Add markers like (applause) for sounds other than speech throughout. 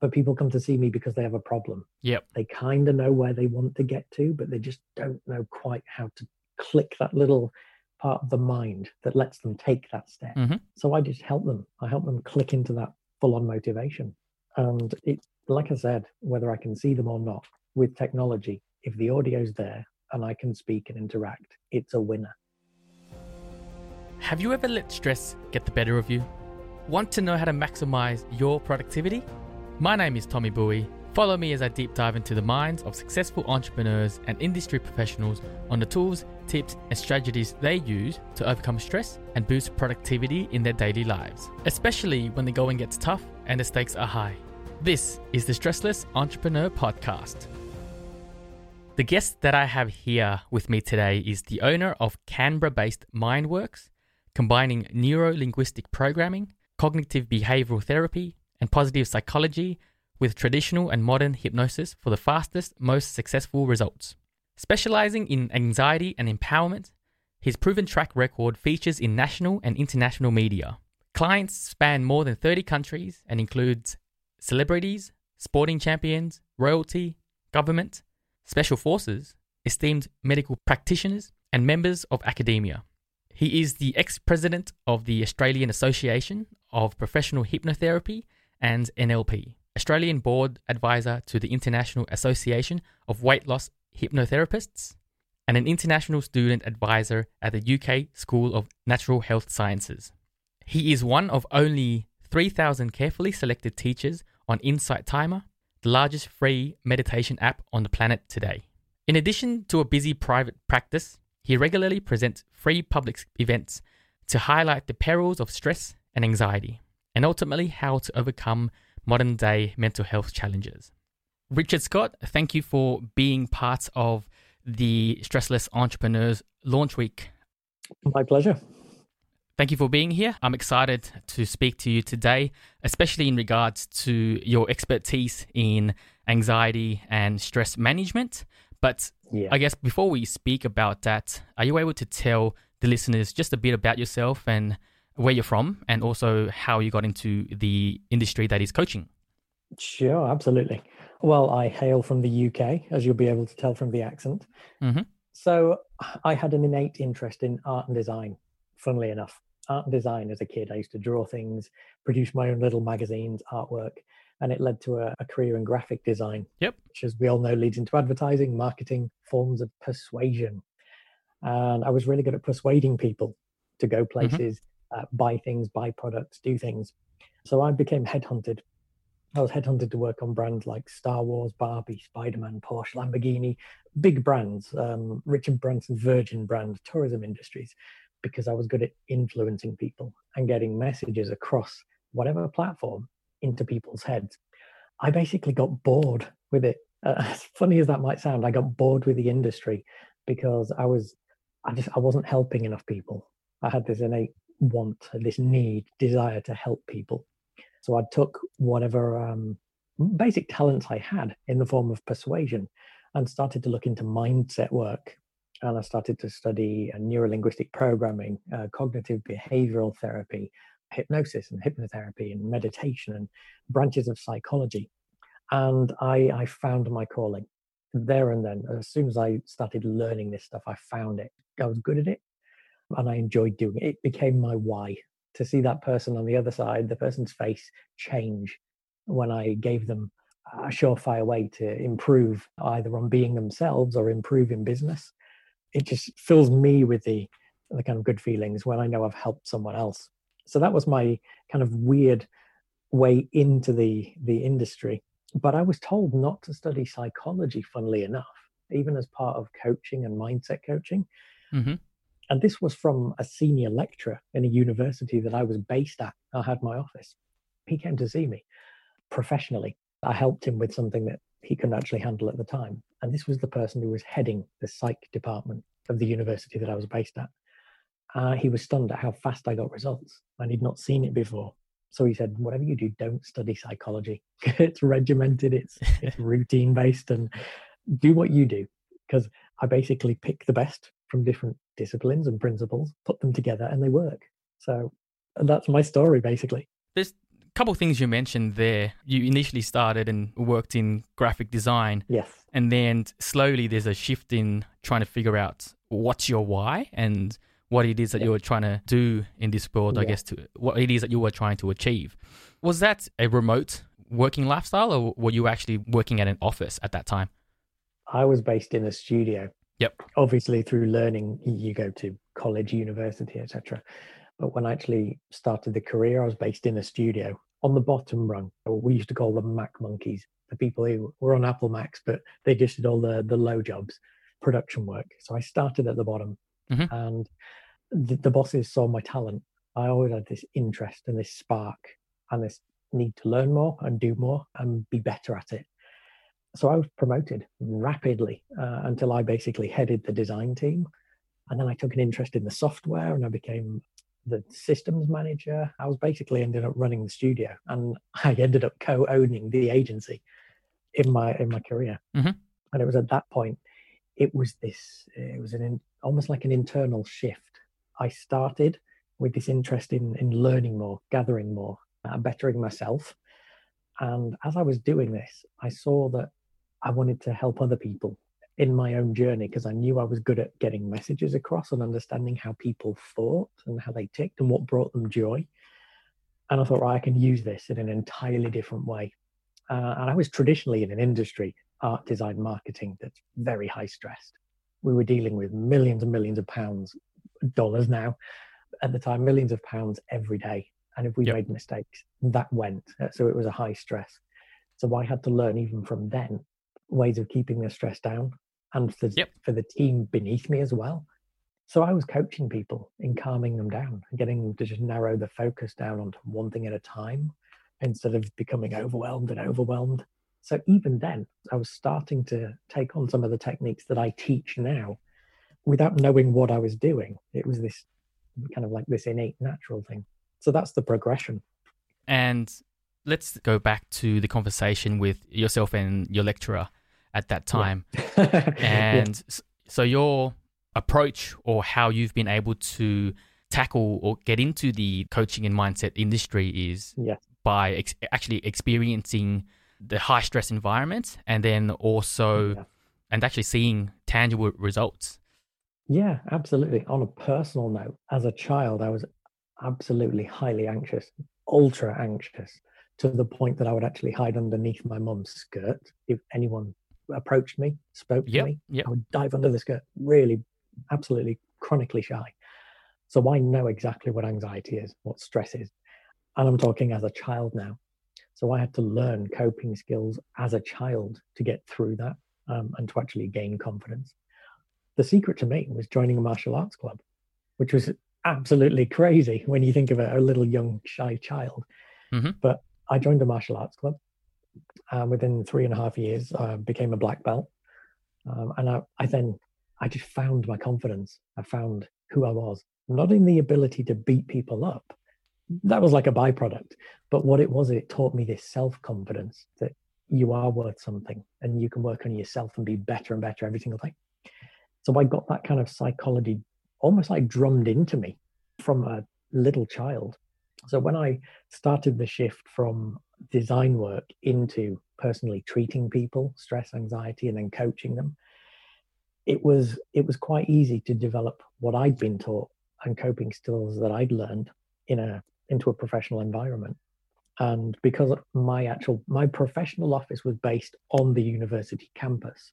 but people come to see me because they have a problem. Yep. They kind of know where they want to get to, but they just don't know quite how to click that little part of the mind that lets them take that step. Mm-hmm. So I just help them. I help them click into that full on motivation. And it, like I said, whether I can see them or not, with technology, if the audio's there and I can speak and interact, it's a winner. Have you ever let stress get the better of you? Want to know how to maximize your productivity? My name is Tommy Bowie. Follow me as I deep dive into the minds of successful entrepreneurs and industry professionals on the tools, tips, and strategies they use to overcome stress and boost productivity in their daily lives, especially when the going gets tough and the stakes are high. This is the Stressless Entrepreneur Podcast. The guest that I have here with me today is the owner of Canberra based Mynd Works, combining neuro linguistic programming, cognitive behavioral therapy, and positive psychology with traditional and modern hypnosis for the fastest, most successful results. Specializing in anxiety and empowerment, his proven track record features in national and international media. Clients span more than 30 countries and includes celebrities, sporting champions, royalty, government, special forces, esteemed medical practitioners, and members of academia. He is the ex president of the Australian Association of Professional Hypnotherapy and NLP, Australian board advisor to the International Association of Weight Loss Hypnotherapists, and an international student advisor at the UK School of Natural Health Sciences. He is one of only 3,000 carefully selected teachers on Insight Timer, the largest free meditation app on the planet today. In addition to a busy private practice, he regularly presents free public events to highlight the perils of stress and anxiety, and ultimately how to overcome modern day mental health challenges. Richard Scott, thank you for being part of the Stressless Entrepreneurs Launch Week. My pleasure. Thank you for being here. I'm excited to speak to you today, especially in regards to your expertise in anxiety and stress management. But Yeah. I guess before we speak about that, are you able to tell the listeners just a bit about yourself and where you're from, and also how you got into the industry that is coaching? Sure, absolutely. Well, I hail from the UK, as you'll be able to tell from the accent. Mhm. So I had an innate interest in art and design, funnily enough. Art and design as a kid, I used to draw things, produce my own little magazines, artwork, and it led to a, a career in graphic design, Yep. which, as we all know, leads into advertising, marketing, forms of persuasion. And I was really good at persuading people to go places, uh, buy things, buy products, do things. So I became headhunted I was headhunted to work on brands like Star Wars, Barbie, Spider Man, Porsche, Lamborghini, big brands, um, Richard Branson, Virgin brand, tourism industries, because I was good at influencing people and getting messages across whatever platform into people's heads. I basically got bored with it. Uh, (laughs) as funny as that might sound, I got bored with the industry because I was, I just, I wasn't helping enough people. I had this innate want, this need, desire to help people. So I took whatever um, basic talents I had in the form of persuasion and started to look into mindset work. And I started to study uh, neurolinguistic programming, uh, cognitive behavioral therapy, hypnosis and hypnotherapy, and meditation and branches of psychology. And I, I found my calling there and then. As soon as I started learning this stuff, I found it. I was good at it and I enjoyed doing it. It became my why to see that person on the other side, the person's face change when I gave them a surefire way to improve either on being themselves or improve in business. It just fills me with the the kind of good feelings when I know I've helped someone else. So that was my kind of weird way into the the industry. But I was told not to study psychology, funnily enough, even as part of coaching and mindset coaching. Mhm. And this was from a senior lecturer in a university that I was based at. I had my office. He came to see me professionally. I helped him with something that he couldn't actually handle at the time. And this was the person who was heading the psych department of the university that I was based at. Uh, he was stunned at how fast I got results, and he'd not seen it before. So he said, "Whatever you do, don't study psychology. (laughs) it's regimented, it's, it's (laughs) routine based, and do what you do." Because I basically pick the best from different disciplines and principles, put them together, and they work. So and that's my story, basically. There's a couple of things you mentioned there. You initially started and worked in graphic design. Yes. And then slowly there's a shift in trying to figure out what's your why and what it is that you were trying to do in this world, I guess, to what it is that you were trying to achieve. Was that a remote working lifestyle or were you actually working at an office at that time? I was based in a studio. Yep. Obviously, through learning, you go to college, university, etc. But when I actually started the career, I was based in a studio on the bottom rung. We used to call them Mac monkeys, the people who were on Apple Macs, but they just did all the, the low jobs, production work. So I started at the bottom Mhm. and the, the bosses saw my talent. I always had this interest and this spark and this need to learn more and do more and be better at it. So I was promoted rapidly uh, until I basically headed the design team. And then I took an interest in the software and I became the systems manager. I was basically ended up running the studio and (laughs) I ended up co-owning the agency in my in my career. Mhm. And it was at that point, it was this, it was an in, almost like an internal shift. I started with this interest in in learning more, gathering more, uh, bettering myself. And as I was doing this, I saw that I wanted to help other people in my own journey because I knew I was good at getting messages across and understanding how people thought and how they ticked and what brought them joy. And I thought, right, I can use this in an entirely different way. Uh, and I was traditionally in an industry, art, design, marketing, that's very high stressed. We were dealing with millions and millions of pounds, dollars now, at the time, millions of pounds every day. And if we Yep. made mistakes, that went. So it was a high stress. So I had to learn even from then ways of keeping the stress down and for, Yep. for the team beneath me as well. So I was coaching people in calming them down and getting them to just narrow the focus down onto one thing at a time instead of becoming overwhelmed and overwhelmed. So even then, I was starting to take on some of the techniques that I teach now without knowing what I was doing. It was this kind of like this innate natural thing. So that's the progression. And let's go back to the conversation with yourself and your lecturer at that time. (laughs) Yeah. And s so your approach or how you've been able to tackle or get into the coaching and mindset industry is Yeah. by ex- actually experiencing the high stress environment and then also Yeah. and actually seeing tangible results. Yeah, absolutely. On a personal note, as a child, I was absolutely highly anxious, ultra anxious, to the point that I would actually hide underneath my mum's skirt if anyone approached me, spoke to Yep, me. yep. I would dive under the skirt, really, absolutely chronically shy. So I know exactly what anxiety is, what stress is. And I'm talking as a child now. So I had to learn coping skills as a child to get through that um, and to actually gain confidence the secret to me was joining a martial arts club, which was absolutely crazy when you think of a, a little young shy child. Mhm. But I joined a martial arts club. Um, within three and a half years, I became a black belt, um, and I, I then I just found my confidence. I found who I was, not in the ability to beat people up. That was like a byproduct, but what it was, it taught me this self confidence that you are worth something, and you can work on yourself and be better and better every single day. So I got that kind of psychology almost like drummed into me from a little child. So when I started the shift from design work into personally treating people, stress, anxiety, and then coaching them, it was it was quite easy to develop what I'd been taught and coping skills that I'd learned in a into a professional environment. And because my actual my professional office was based on the university campus,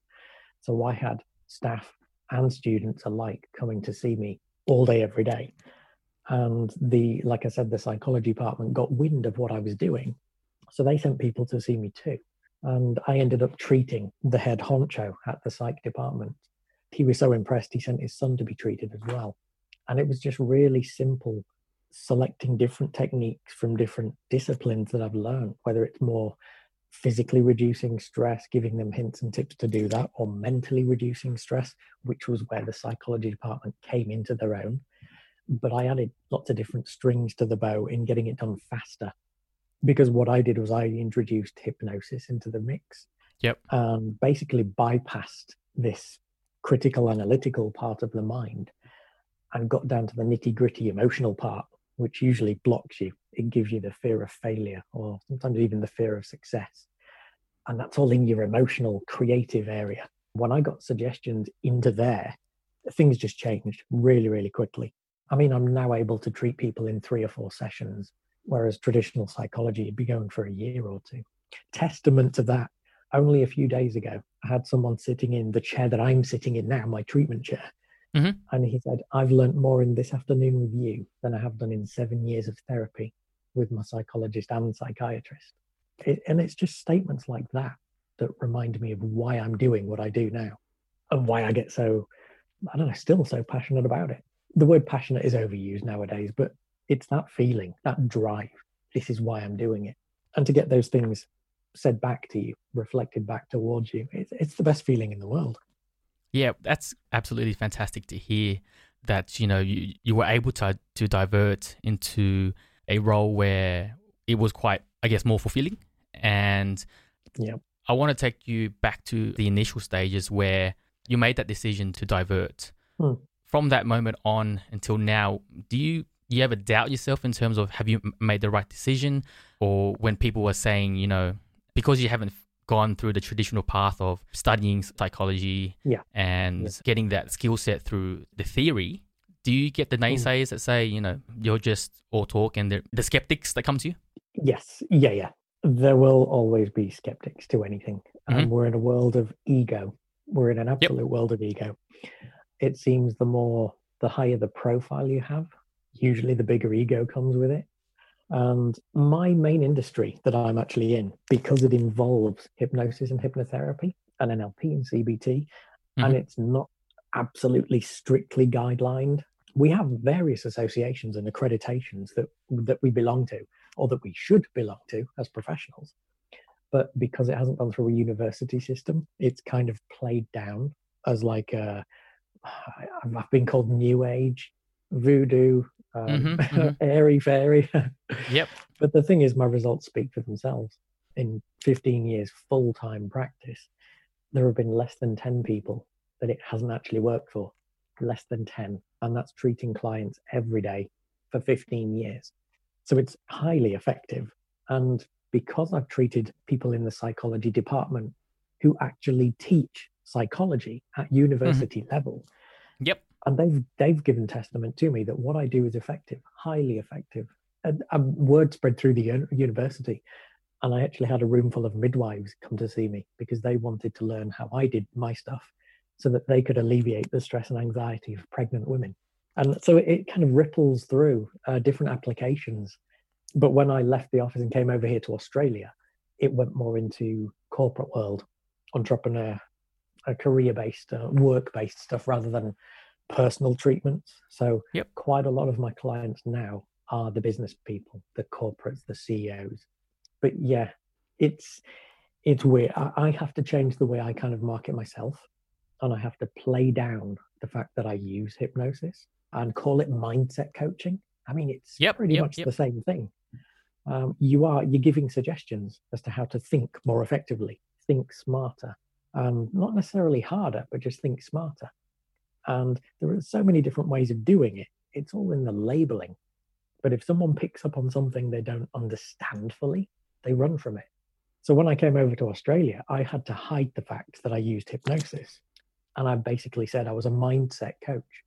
so I had staff and students alike coming to see me all day every day and the like i said the psychology department got wind of what i was doing so they sent people to see me too and i ended up treating the head honcho at the psych department he was so impressed he sent his son to be treated as well and it was just really simple selecting different techniques from different disciplines that i've learned whether it's more physically reducing stress, giving them hints and tips to do that, or mentally reducing stress, which was where the psychology department came into their own. But I added lots of different strings to the bow in getting it done faster. Because what I did was I introduced hypnosis into the mix Yep. and basically bypassed this critical analytical part of the mind and got down to the nitty gritty emotional part which usually blocks you. It gives you the fear of failure or sometimes even the fear of success. And that's all in your emotional, creative area. When I got suggestions into there, things just changed really, really quickly. I mean, I'm now able to treat people in three or four sessions, whereas traditional psychology would be going for a year or two. Testament to that, only a few days ago, I had someone sitting in the chair that I'm sitting in now, my treatment chair. Mm-hmm. And he said, I've learned more in this afternoon with you than I have done in seven years of therapy with my psychologist and psychiatrist. It, and it's just statements like that that remind me of why I'm doing what I do now and why I get so, I don't know, still so passionate about it. The word passionate is overused nowadays, but it's that feeling, that drive. This is why I'm doing it. And to get those things said back to you, reflected back towards you, it's, it's the best feeling in the world. Yeah, that's absolutely fantastic to hear that, you know, you, you were able to, to divert into a role where it was quite, I guess, more fulfilling. And yeah. I want to take you back to the initial stages where you made that decision to divert. Hmm. From that moment on until now, do you you ever doubt yourself in terms of have you made the right decision, or when people were saying, you know, because you haven't gone through the traditional path of studying psychology yeah. and yeah. getting that skill set through the theory, do you get the mm. naysayers mm. that say, you know, you're just all talk and the, the skeptics that come to you? Yes. Yeah, yeah. There will always be skeptics to anything. Mm-hmm. Um, we're in a world of ego. We're in an absolute yep. world of ego. It seems the more, the higher the profile you have, usually the bigger ego comes with it. And my main industry that I'm actually in, because it involves hypnosis and hypnotherapy and NLP and CBT, mm-hmm. and it's not absolutely strictly guidelined. We have various associations and accreditations that that we belong to, or that we should belong to as professionals. But because it hasn't gone through a university system, it's kind of played down as like a, (sighs) I've been called New Age, voodoo, um, mm-hmm, (laughs) mm-hmm. airy fairy. yep. (laughs) But the thing is, my results speak for themselves. In 15 years full time practice, there have been less than 10 people that it hasn't actually worked for. Less than 10. And that's treating clients every day for 15 years. So it's highly effective. And because I've treated people in the psychology department who actually teach psychology at university mm-hmm. level. Yep and they've they've given testament to me that what I do is effective, highly effective. And, and word spread through the university, and I actually had a room full of midwives come to see me because they wanted to learn how I did my stuff, so that they could alleviate the stress and anxiety of pregnant women. And so it kind of ripples through uh, different applications. But when I left the office and came over here to Australia, it went more into corporate world, entrepreneur, uh, career-based, uh, work-based stuff rather than personal treatments. So yep. quite a lot of my clients now are the business people, the corporates, the CEOs. But yeah, it's it's weird. I, I have to change the way I kind of market myself, and I have to play down the fact that I use hypnosis and call it mindset coaching. I mean, it's yep, pretty yep, much the same thing. Um, you are you're giving suggestions as to how to think more effectively, think smarter, and not necessarily harder, but just think smarter. And there are so many different ways of doing it. It's all in the labeling. But if someone picks up on something they don't understand fully, they run from it. So when I came over to Australia, I had to hide the fact that I used hypnosis. And I basically said I was a mindset coach.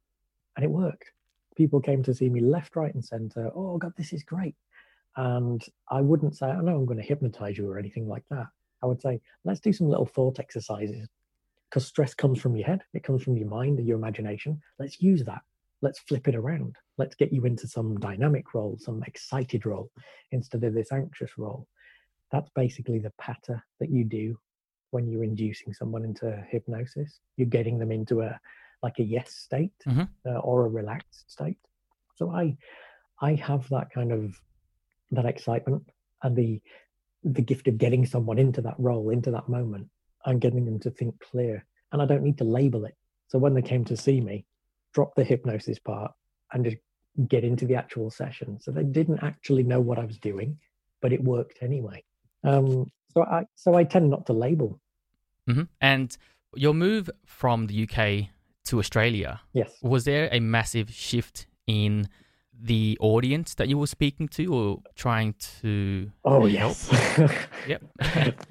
And it worked. People came to see me left, right, and center. Oh, God, this is great. And I wouldn't say, oh, know I'm going to hypnotize you or anything like that. I would say, let's do some little thought exercises because stress comes from your head, it comes from your mind and your imagination. Let's use that. Let's flip it around. Let's get you into some dynamic role, some excited role instead of this anxious role. That's basically the patter that you do when you're inducing someone into hypnosis. You're getting them into a like a yes state mm-hmm. uh, or a relaxed state. So I I have that kind of that excitement and the the gift of getting someone into that role, into that moment, and getting them to think clear. And I don't need to label it. So when they came to see me, drop the hypnosis part and just get into the actual session. So they didn't actually know what I was doing, but it worked anyway. Um, so I so I tend not to label. Mm-hmm. And your move from the UK to Australia, yes, was there a massive shift in the audience that you were speaking to or trying to Oh yes. (laughs) (laughs) Yep.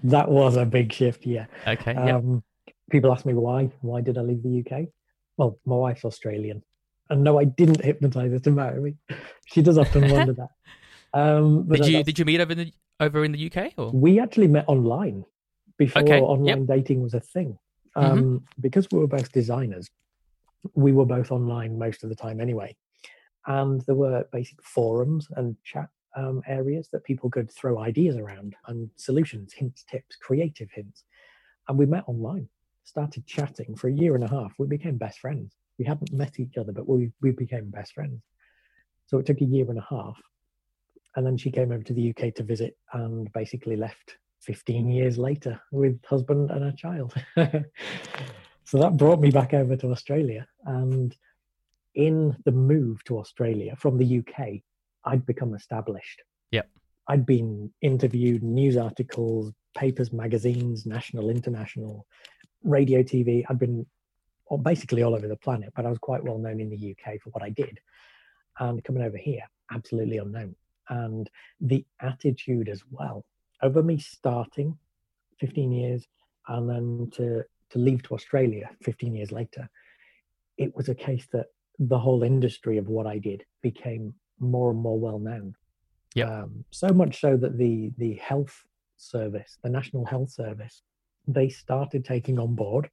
that was a big shift, yeah. okay. Yep. Um, people ask me why. Why did I leave the UK? Well, my wife's Australian, and no, I didn't hypnotize her to marry me. She does often (laughs) wonder that. Um, Did you did you meet over in the over in the UK or? we actually met online before Okay, yep. online dating was a thing. Mhm. Um, Because we were both designers, we were both online most of the time anyway. And there were basic forums and chat um, areas that people could throw ideas around and solutions, hints, tips, creative hints. And we met online, started chatting for a year and a half. We became best friends. We hadn't met each other, but we, we became best friends. So it took a year and a half. And then she came over to the UK to visit and basically left 15 years later with husband and a child. (laughs) so that brought me back over to Australia. And in the move to Australia from the UK, I'd become established. Yep. I'd been interviewed, news articles, papers, magazines, national, international, radio, TV. I'd been basically all over the planet, but I was quite well known in the UK for what I did. And coming over here, absolutely unknown. And the attitude as well over me starting 15 years and then to to leave to Australia 15 years later, it was a case that the whole industry of what I did became more and more well known. Yep. Um, so much so that the the health service, the National Health Service, they started taking on board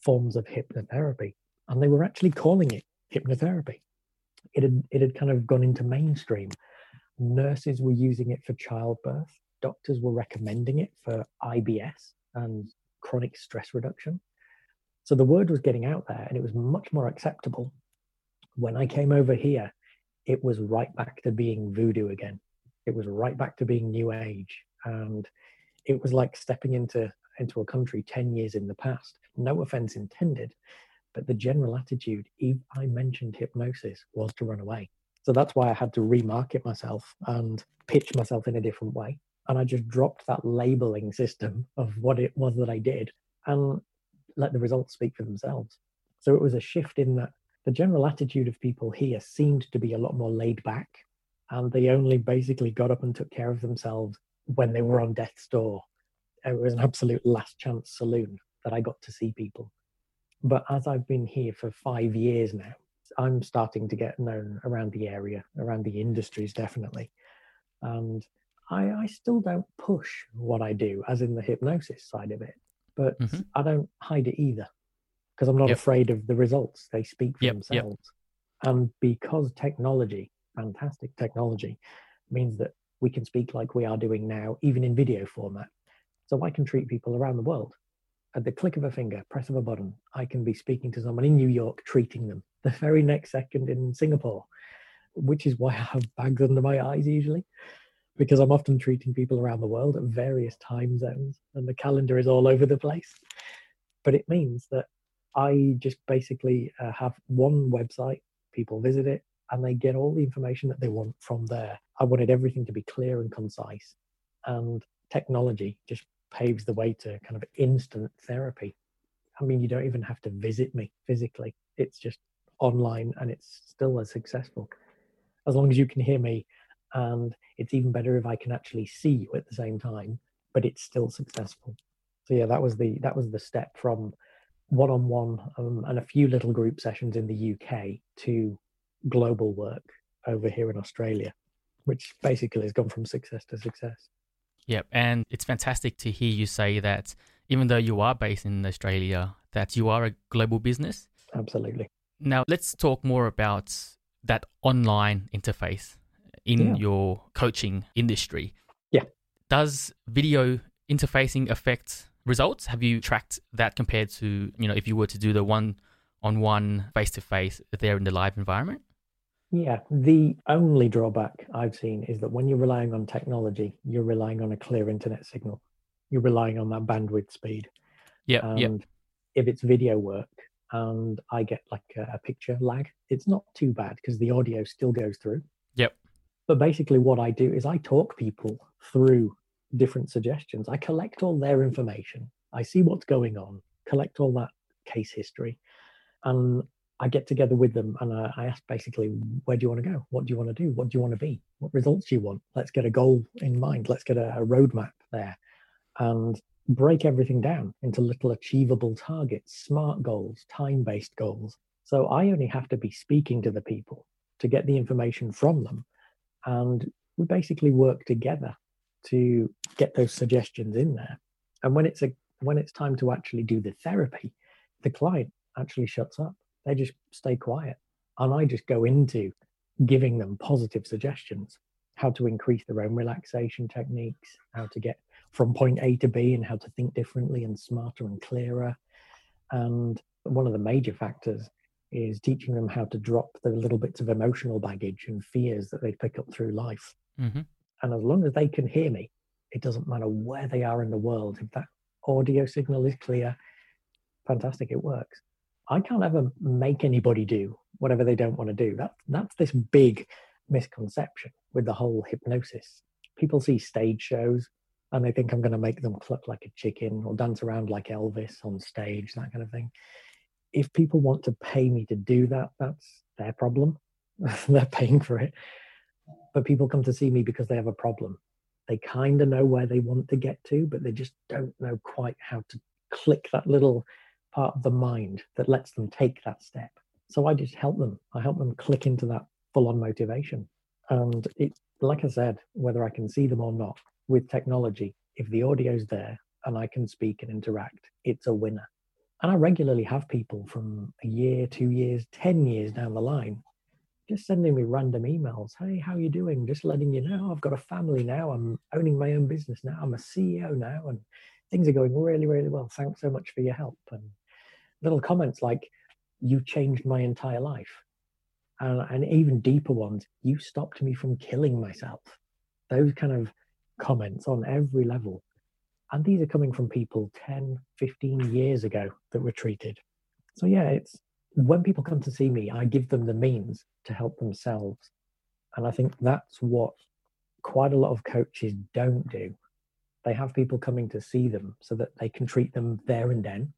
forms of hypnotherapy, and they were actually calling it hypnotherapy. It had it had kind of gone into mainstream. Nurses were using it for childbirth. Doctors were recommending it for IBS and chronic stress reduction. So the word was getting out there, and it was much more acceptable. When I came over here, it was right back to being voodoo again. It was right back to being new age, and it was like stepping into into a country 10 years in the past. No offense intended but the general attitude if i mentioned hypnosis was to run away. So that's why i had to remarket myself and pitch myself in a different way. And i just dropped that labeling system of what it was that i did and let the results speak for themselves. So it was a shift in that the general attitude of people here seemed to be a lot more laid back and they only basically got up and took care of themselves when they were on death's door it was an absolute last chance saloon that I got to see people. But as I've been here for five years now, I'm starting to get known around the area, around the industries, definitely. And I, I still don't push what I do, as in the hypnosis side of it, but Mhm. I don't hide it either because I'm not Yep. afraid of the results. They speak for Yep, yep. themselves. And because technology, fantastic technology, means that we can speak like we are doing now, even in video format. So I can treat people around the world. At the click of a finger, press of a button, I can be speaking to someone in New York, treating them (laughs) the very next second in Singapore, which is why I have bags under my eyes usually, because I'm often treating people around the world at various time zones and the calendar is all over the place. But it means that I just basically uh, have one website, people visit it, and they get all the information that they want from there. I wanted everything to be clear and concise. And technology just paves the way to kind of instant therapy. I mean, you don't even have to visit me physically, it's just online and it's still as successful as long as you can hear me. And it's even better if I can actually see you at the same time, but it's still successful. So yeah, that was the that was the step from one-on-one um, and a few little group sessions in the UK to global work over here in Australia, which basically has gone from success to success. Yep, and it's fantastic to hear you say that even though you are based in Australia, that you are a global business. Absolutely. Now, let's talk more about that online interface in Yeah. your coaching industry. Yeah. Does video interfacing affect results? Have you tracked that compared to, you know, if you were to do the one on one face to face there in the live environment? Yeah, the only drawback I've seen is that when you're relying on technology, you're relying on a clear internet signal. You're relying on that bandwidth speed. Yeah. And yep. if it's video work and I get like a, a picture lag, it's not too bad because the audio still goes through. Yep. But basically, what I do is I talk people through different suggestions. I collect all their information. I see what's going on, collect all that case history, and I get together with them and I, I ask basically, where do you want to go? What do you want to do? What do you want to be? What results do you want? Let's get a goal in mind. Let's get a, a roadmap there and break everything down into little achievable targets, smart goals, time based goals. So I only have to be speaking to the people to get the information from them. And we basically work together to get those suggestions in there. And when it's a when it's time to actually do the therapy, the client actually shuts up they just stay quiet. And I just go into giving them positive suggestions how to increase their own relaxation techniques, how to get from point A to B, and how to think differently and smarter and clearer. And one of the major factors is teaching them how to drop the little bits of emotional baggage and fears that they pick up through life. Mm-hmm. And as long as they can hear me, it doesn't matter where they are in the world. If that audio signal is clear, fantastic, it works. I can't ever make anybody do whatever they don't want to do. That, that's this big misconception with the whole hypnosis. People see stage shows and they think I'm going to make them cluck like a chicken or dance around like Elvis on stage, that kind of thing. If people want to pay me to do that, that's their problem. (laughs) They're paying for it. But people come to see me because they have a problem. They kind of know where they want to get to, but they just don't know quite how to click that little part of the mind that lets them take that step. So I just help them. I help them click into that full on motivation. And it, like I said, whether I can see them or not, with technology, if the audio's there and I can speak and interact, it's a winner. And I regularly have people from a year, two years, 10 years down the line just sending me random emails. Hey, how you doing? Just letting you know I've got a family now. I'm owning my own business now. I'm a CEO now and things are going really, really well. Thanks so much for your help. And little comments like, you changed my entire life. And, and even deeper ones, you stopped me from killing myself. Those kind of comments on every level. And these are coming from people 10, 15 years ago that were treated. So, yeah, it's when people come to see me, I give them the means to help themselves. And I think that's what quite a lot of coaches don't do. They have people coming to see them so that they can treat them there and then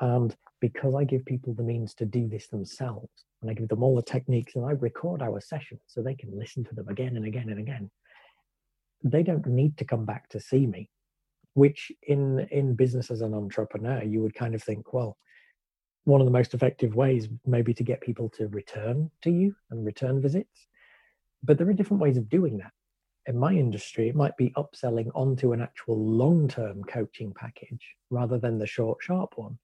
and because I give people the means to do this themselves, and I give them all the techniques, and I record our sessions so they can listen to them again and again and again, they don't need to come back to see me. Which in in business as an entrepreneur, you would kind of think, well, one of the most effective ways maybe to get people to return to you and return visits. But there are different ways of doing that. In my industry, it might be upselling onto an actual long term coaching package rather than the short, sharp one.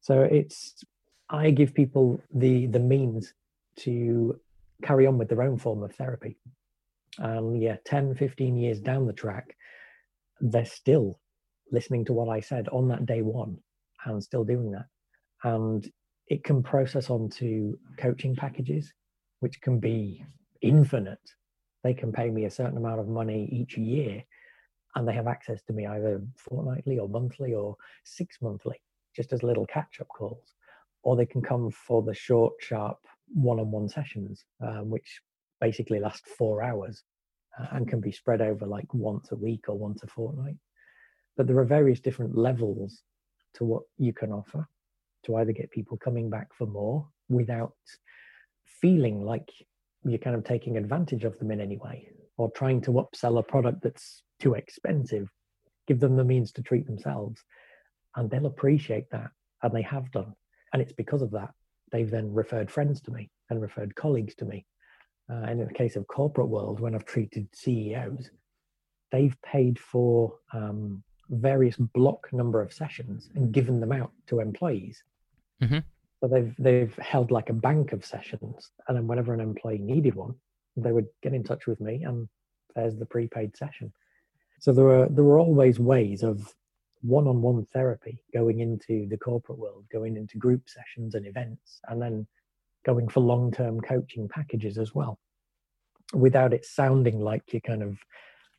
So it's I give people the the means to carry on with their own form of therapy. And yeah, 10, 15 years down the track, they're still listening to what I said on that day one and still doing that. And it can process onto coaching packages, which can be infinite. They can pay me a certain amount of money each year and they have access to me either fortnightly or monthly or six monthly just as little catch up calls, or they can come for the short, sharp one on one sessions, um, which basically last four hours uh, and can be spread over like once a week or once a fortnight. But there are various different levels to what you can offer to either get people coming back for more without feeling like you're kind of taking advantage of them in any way or trying to upsell a product that's too expensive. Give them the means to treat themselves and they'll appreciate that and they have done. And it's because of that they've then referred friends to me and referred colleagues to me. Uh, and in the case of corporate world when i've treated ceos they've paid for um, various block number of sessions and given them out to employees mm-hmm. so they've they've held like a bank of sessions and then whenever an employee needed one they would get in touch with me and there's the prepaid session so there were there were always ways of one-on-one therapy going into the corporate world going into group sessions and events and then going for long-term coaching packages as well without it sounding like you're kind of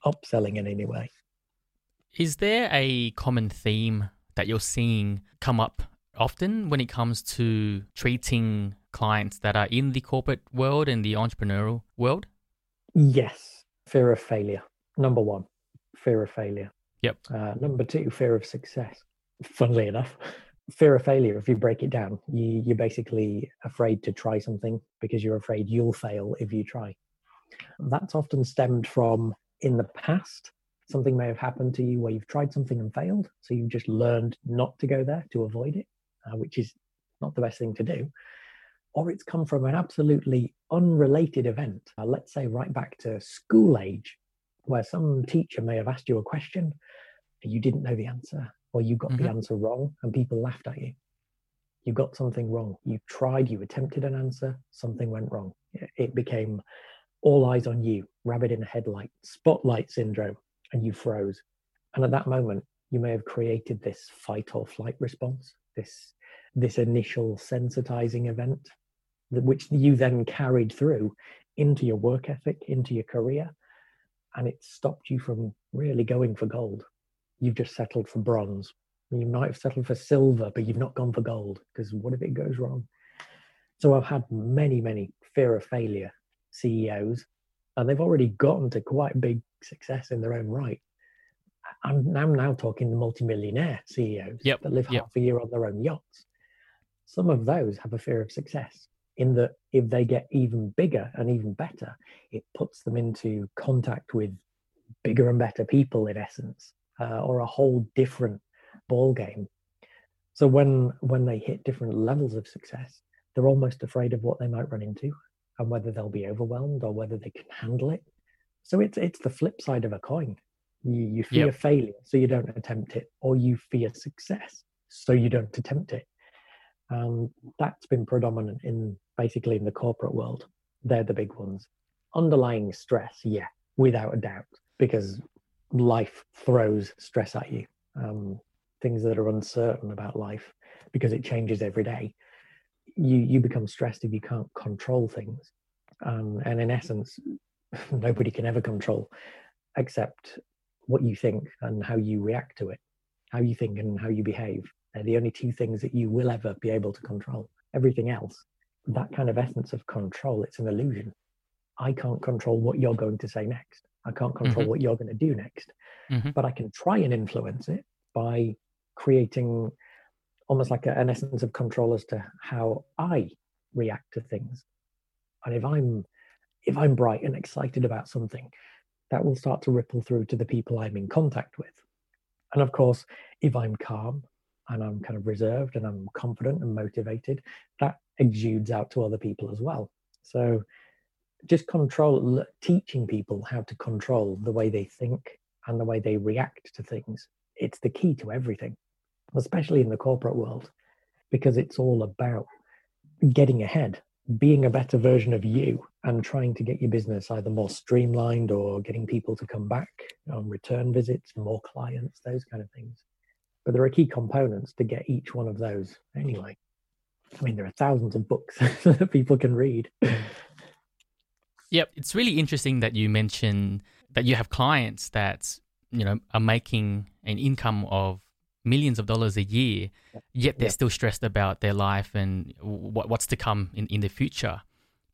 upselling in any way is there a common theme that you're seeing come up often when it comes to treating clients that are in the corporate world and the entrepreneurial world yes fear of failure number one fear of failure Yep. Uh, number two, fear of success. Funnily enough, fear of failure, if you break it down, you, you're basically afraid to try something because you're afraid you'll fail if you try. That's often stemmed from in the past, something may have happened to you where you've tried something and failed. So you've just learned not to go there to avoid it, uh, which is not the best thing to do. Or it's come from an absolutely unrelated event, uh, let's say right back to school age, where some teacher may have asked you a question and you didn't know the answer or you got mm-hmm. the answer wrong and people laughed at you. You got something wrong. You tried, you attempted an answer, something went wrong. It became all eyes on you, rabbit in a headlight, spotlight syndrome, and you froze. And at that moment, you may have created this fight or flight response, this this initial sensitizing event, which you then carried through into your work ethic, into your career, and it stopped you from really going for gold you've just settled for bronze. You might have settled for silver, but you've not gone for gold because what if it goes wrong? So I've had many, many fear of failure CEOs, and they've already gotten to quite big success in their own right. I'm, I'm now talking the multimillionaire CEOs yep. that live yep. half a year on their own yachts. Some of those have a fear of success in that if they get even bigger and even better, it puts them into contact with bigger and better people in essence uh, or a whole different ball game. So when when they hit different levels of success, they're almost afraid of what they might run into and whether they'll be overwhelmed or whether they can handle it. So it's it's the flip side of a coin. You you fear yep. failure, so you don't attempt it, or you fear success, so you don't attempt it. And that's been predominant in basically in the corporate world. They're the big ones. Underlying stress, yeah, without a doubt, because life throws stress at you, um, things that are uncertain about life because it changes every day. You you become stressed if you can't control things, um, and in essence, (laughs) nobody can ever control except what you think and how you react to it. How you think and how you behave. They're the only two things that you will ever be able to control. Everything else, that kind of essence of control, it's an illusion. I can't control what you're going to say next. I can't control mm-hmm. what you're going to do next, mm-hmm. but I can try and influence it by creating almost like a, an essence of control as to how I react to things. And if I'm if I'm bright and excited about something, that will start to ripple through to the people I'm in contact with. And of course, if I'm calm and I'm kind of reserved and I'm confident and motivated, that exudes out to other people as well. So just control teaching people how to control the way they think and the way they react to things it's the key to everything especially in the corporate world because it's all about getting ahead being a better version of you and trying to get your business either more streamlined or getting people to come back on return visits more clients those kind of things. But there are key components to get each one of those anyway. I mean there are thousands of books (laughs) that people can read. Yep, it's really interesting that you mention that you have clients that you know are making an income of millions of dollars a year, yet they're yep. still stressed about their life and what, what's to come in, in the future.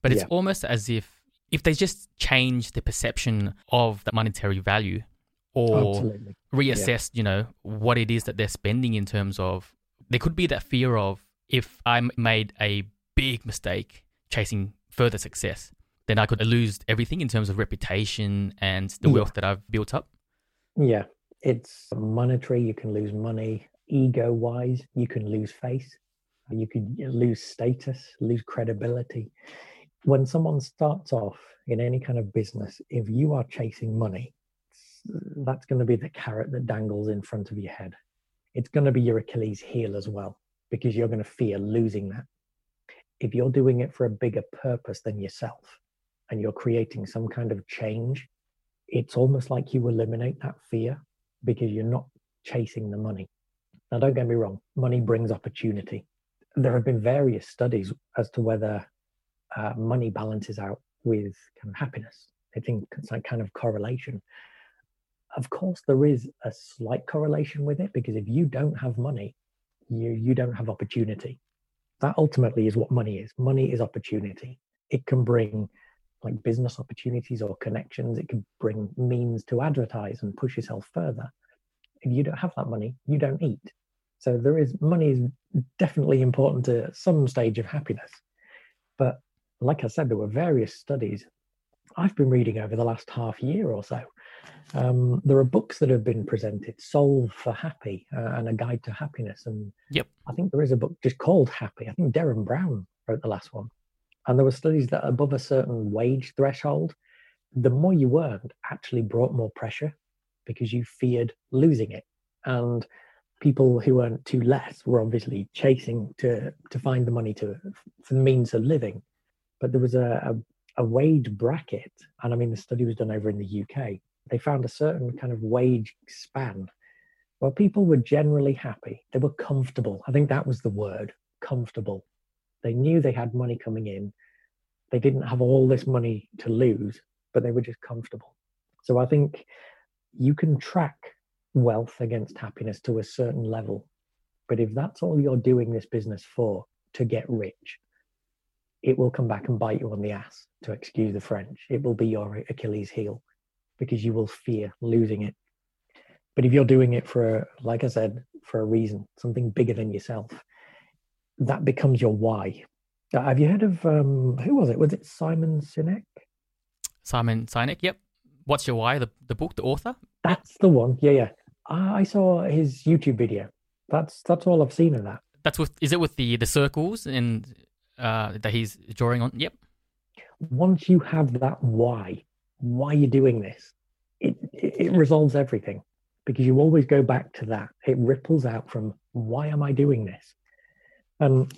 But it's almost as if if they just change the perception of the monetary value or Absolutely. reassess, yeah. you know, what it is that they're spending in terms of there could be that fear of if I made a big mistake chasing further success, then I could lose everything in terms of reputation and the yeah. wealth that I've built up. Yeah, it's monetary. You can lose money. Ego wise, you can lose face. You could lose status, lose credibility. When someone starts off in any kind of business, if you are chasing money, that's going to be the carrot that dangles in front of your head. It's going to be your Achilles heel as well, because you're going to fear losing that. If you're doing it for a bigger purpose than yourself, and you're creating some kind of change, it's almost like you eliminate that fear because you're not chasing the money. Now, don't get me wrong, money brings opportunity. There have been various studies as to whether uh, money balances out with kind of happiness. I think it's like kind of correlation. Of course, there is a slight correlation with it because if you don't have money, you you don't have opportunity. That ultimately is what money is. Money is opportunity. It can bring like business opportunities or connections. It could bring means to advertise and push yourself further. If you don't have that money, you don't eat. So there is money is definitely important to some stage of happiness. But like I said, there were various studies I've been reading over the last half year or so. Um, there are books that have been presented, Solve for Happy uh, and A Guide to Happiness. And yep. I think there is a book just called Happy. I think Derren Brown wrote the last one. And there were studies that above a certain wage threshold, the more you earned actually brought more pressure because you feared losing it. And people who earned too less were obviously chasing to to find the money to for the means of living. But there was a, a, a wage bracket, and I mean the study was done over in the UK. They found a certain kind of wage span where people were generally happy. They were comfortable. I think that was the word, comfortable. They knew they had money coming in. They didn't have all this money to lose, but they were just comfortable. So I think you can track wealth against happiness to a certain level. But if that's all you're doing this business for, to get rich, it will come back and bite you on the ass, to excuse the French. It will be your Achilles heel because you will fear losing it. But if you're doing it for, like I said, for a reason, something bigger than yourself, that becomes your why. Uh, have you heard of um, who was it? Was it Simon Sinek? Simon Sinek, yep. What's your why? The the book, the author. That's the one. Yeah, yeah. I saw his YouTube video. That's that's all I've seen of that. That's with. Is it with the the circles and uh, that he's drawing on? Yep. Once you have that why, why you're doing this, it, it it resolves everything because you always go back to that. It ripples out from why am I doing this, and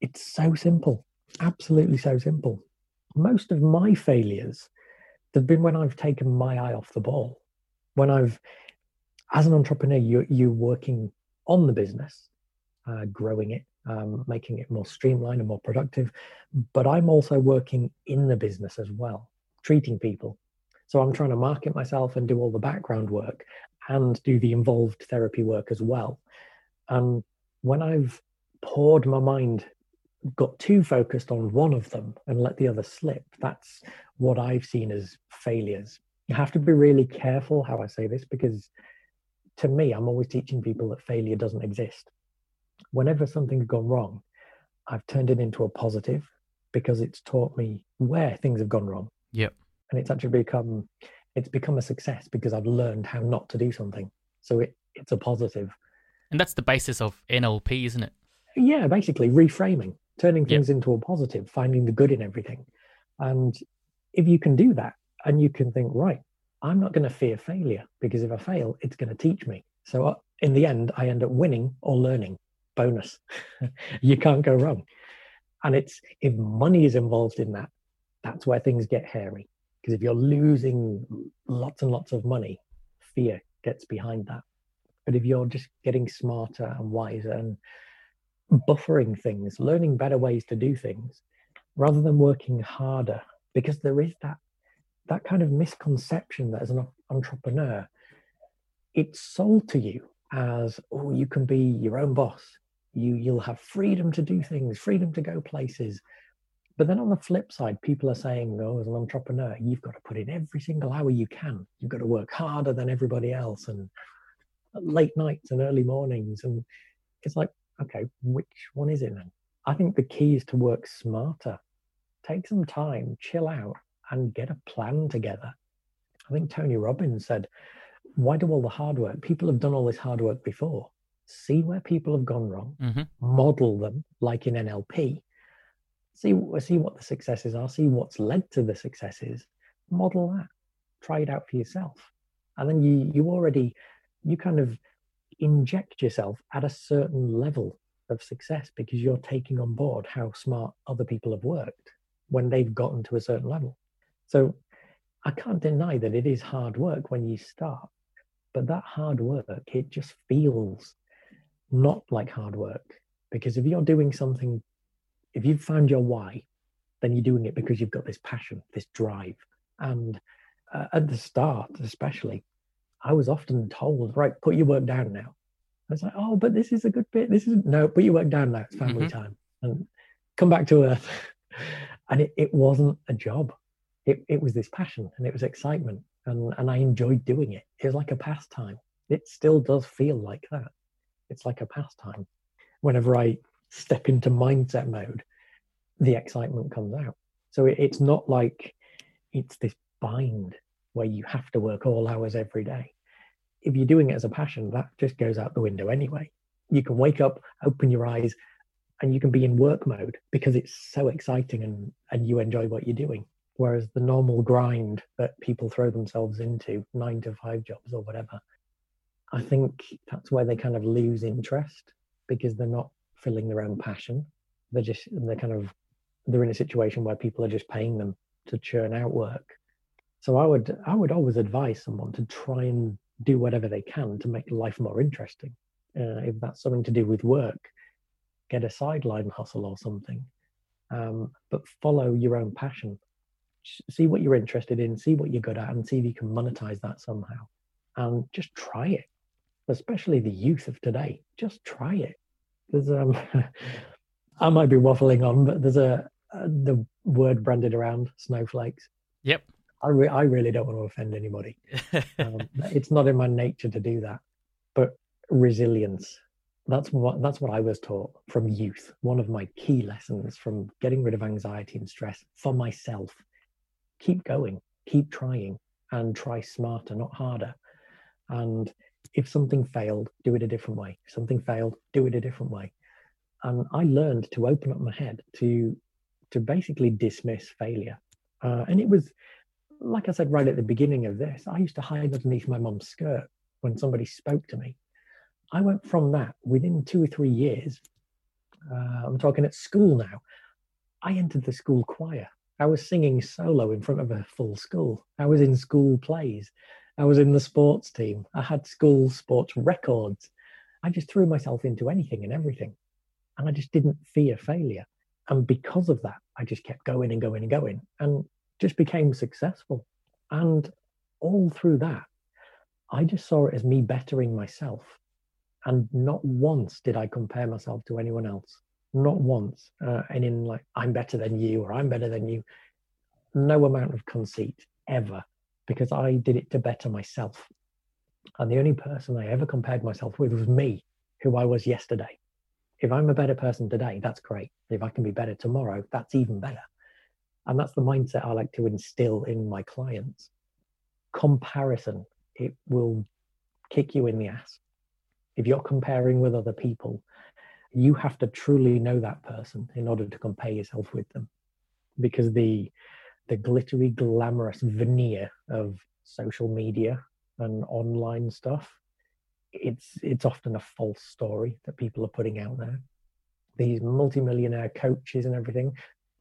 it's so simple, absolutely so simple. Most of my failures have been when I've taken my eye off the ball, when I've as an entrepreneur, you're, you're working on the business, uh, growing it, um, making it more streamlined and more productive. But I'm also working in the business as well, treating people. So I'm trying to market myself and do all the background work and do the involved therapy work as well. And when I've poured my mind, got too focused on one of them and let the other slip, that's what I've seen as failures. You have to be really careful how I say this because to me, I'm always teaching people that failure doesn't exist. Whenever something's gone wrong, I've turned it into a positive because it's taught me where things have gone wrong. Yep. And it's actually become it's become a success because I've learned how not to do something. So it, it's a positive. And that's the basis of NLP, isn't it? Yeah, basically reframing, turning things yep. into a positive, finding the good in everything. And if you can do that and you can think, right, I'm not going to fear failure because if I fail, it's going to teach me. So uh, in the end, I end up winning or learning. Bonus. (laughs) you can't go wrong. And it's if money is involved in that, that's where things get hairy. Because if you're losing lots and lots of money, fear gets behind that. But if you're just getting smarter and wiser and buffering things, learning better ways to do things, rather than working harder, because there is that that kind of misconception that as an entrepreneur, it's sold to you as, oh, you can be your own boss. You you'll have freedom to do things, freedom to go places. But then on the flip side, people are saying, oh, as an entrepreneur, you've got to put in every single hour you can. You've got to work harder than everybody else and late nights and early mornings. And it's like, okay, which one is it then? I think the key is to work smarter. Take some time, chill out, and get a plan together. I think Tony Robbins said, Why do all the hard work? People have done all this hard work before. See where people have gone wrong, mm-hmm. model them like in NLP, see, see what the successes are, see what's led to the successes, model that, try it out for yourself. And then you, you already, you kind of inject yourself at a certain level of success because you're taking on board how smart other people have worked when they've gotten to a certain level. So I can't deny that it is hard work when you start, but that hard work, it just feels not like hard work. Because if you're doing something, if you've found your why, then you're doing it because you've got this passion, this drive. And uh, at the start, especially, I was often told, right, put your work down now. I was like, oh, but this is a good bit. This is no, put your work down now. It's family mm-hmm. time. And come back to earth. (laughs) and it, it wasn't a job it, it was this passion and it was excitement and, and I enjoyed doing it. It was like a pastime. It still does feel like that. It's like a pastime. Whenever I step into mindset mode, the excitement comes out. So it, it's not like it's this bind where you have to work all hours every day. If you're doing it as a passion, that just goes out the window anyway. You can wake up, open your eyes, and you can be in work mode because it's so exciting and, and you enjoy what you're doing. Whereas the normal grind that people throw themselves into, nine to five jobs or whatever, I think that's where they kind of lose interest because they're not filling their own passion. They're just, they're kind of, they're in a situation where people are just paying them to churn out work. So I would, I would always advise someone to try and do whatever they can to make life more interesting. Uh, if that's something to do with work, get a sideline hustle or something. Um, but follow your own passion see what you're interested in, see what you're good at, and see if you can monetize that somehow. And just try it, especially the youth of today. Just try it. There's um, (laughs) I might be waffling on, but there's a, a the word branded around snowflakes. Yep. I re- I really don't want to offend anybody. um, (laughs) it's not in my nature to do that, but resilience. That's what that's what I was taught from youth. One of my key lessons from getting rid of anxiety and stress for myself keep going, keep trying, and try smarter, not harder. And if something failed, do it a different way. If something failed, do it a different way. And I learned to open up my head to to basically dismiss failure. Uh, and it was, like I said right at the beginning of this, I used to hide underneath my mum's skirt when somebody spoke to me. I went from that within two or three years. Uh, I'm talking at school now. I entered the school choir I was singing solo in front of a full school. I was in school plays. I was in the sports team. I had school sports records. I just threw myself into anything and everything. And I just didn't fear failure. And because of that, I just kept going and going and going and just became successful. And all through that, I just saw it as me bettering myself. And not once did I compare myself to anyone else not once. Uh, and in like, I'm better than you or I'm better than you. No amount of conceit ever, because I did it to better myself. And the only person I ever compared myself with was me, who I was yesterday. If I'm a better person today, that's great. If I can be better tomorrow, that's even better. And that's the mindset I like to instill in my clients. Comparison, it will kick you in the ass. If you're comparing with other people, you have to truly know that person in order to compare yourself with them because the the glittery glamorous veneer of social media and online stuff it's it's often a false story that people are putting out there these multimillionaire coaches and everything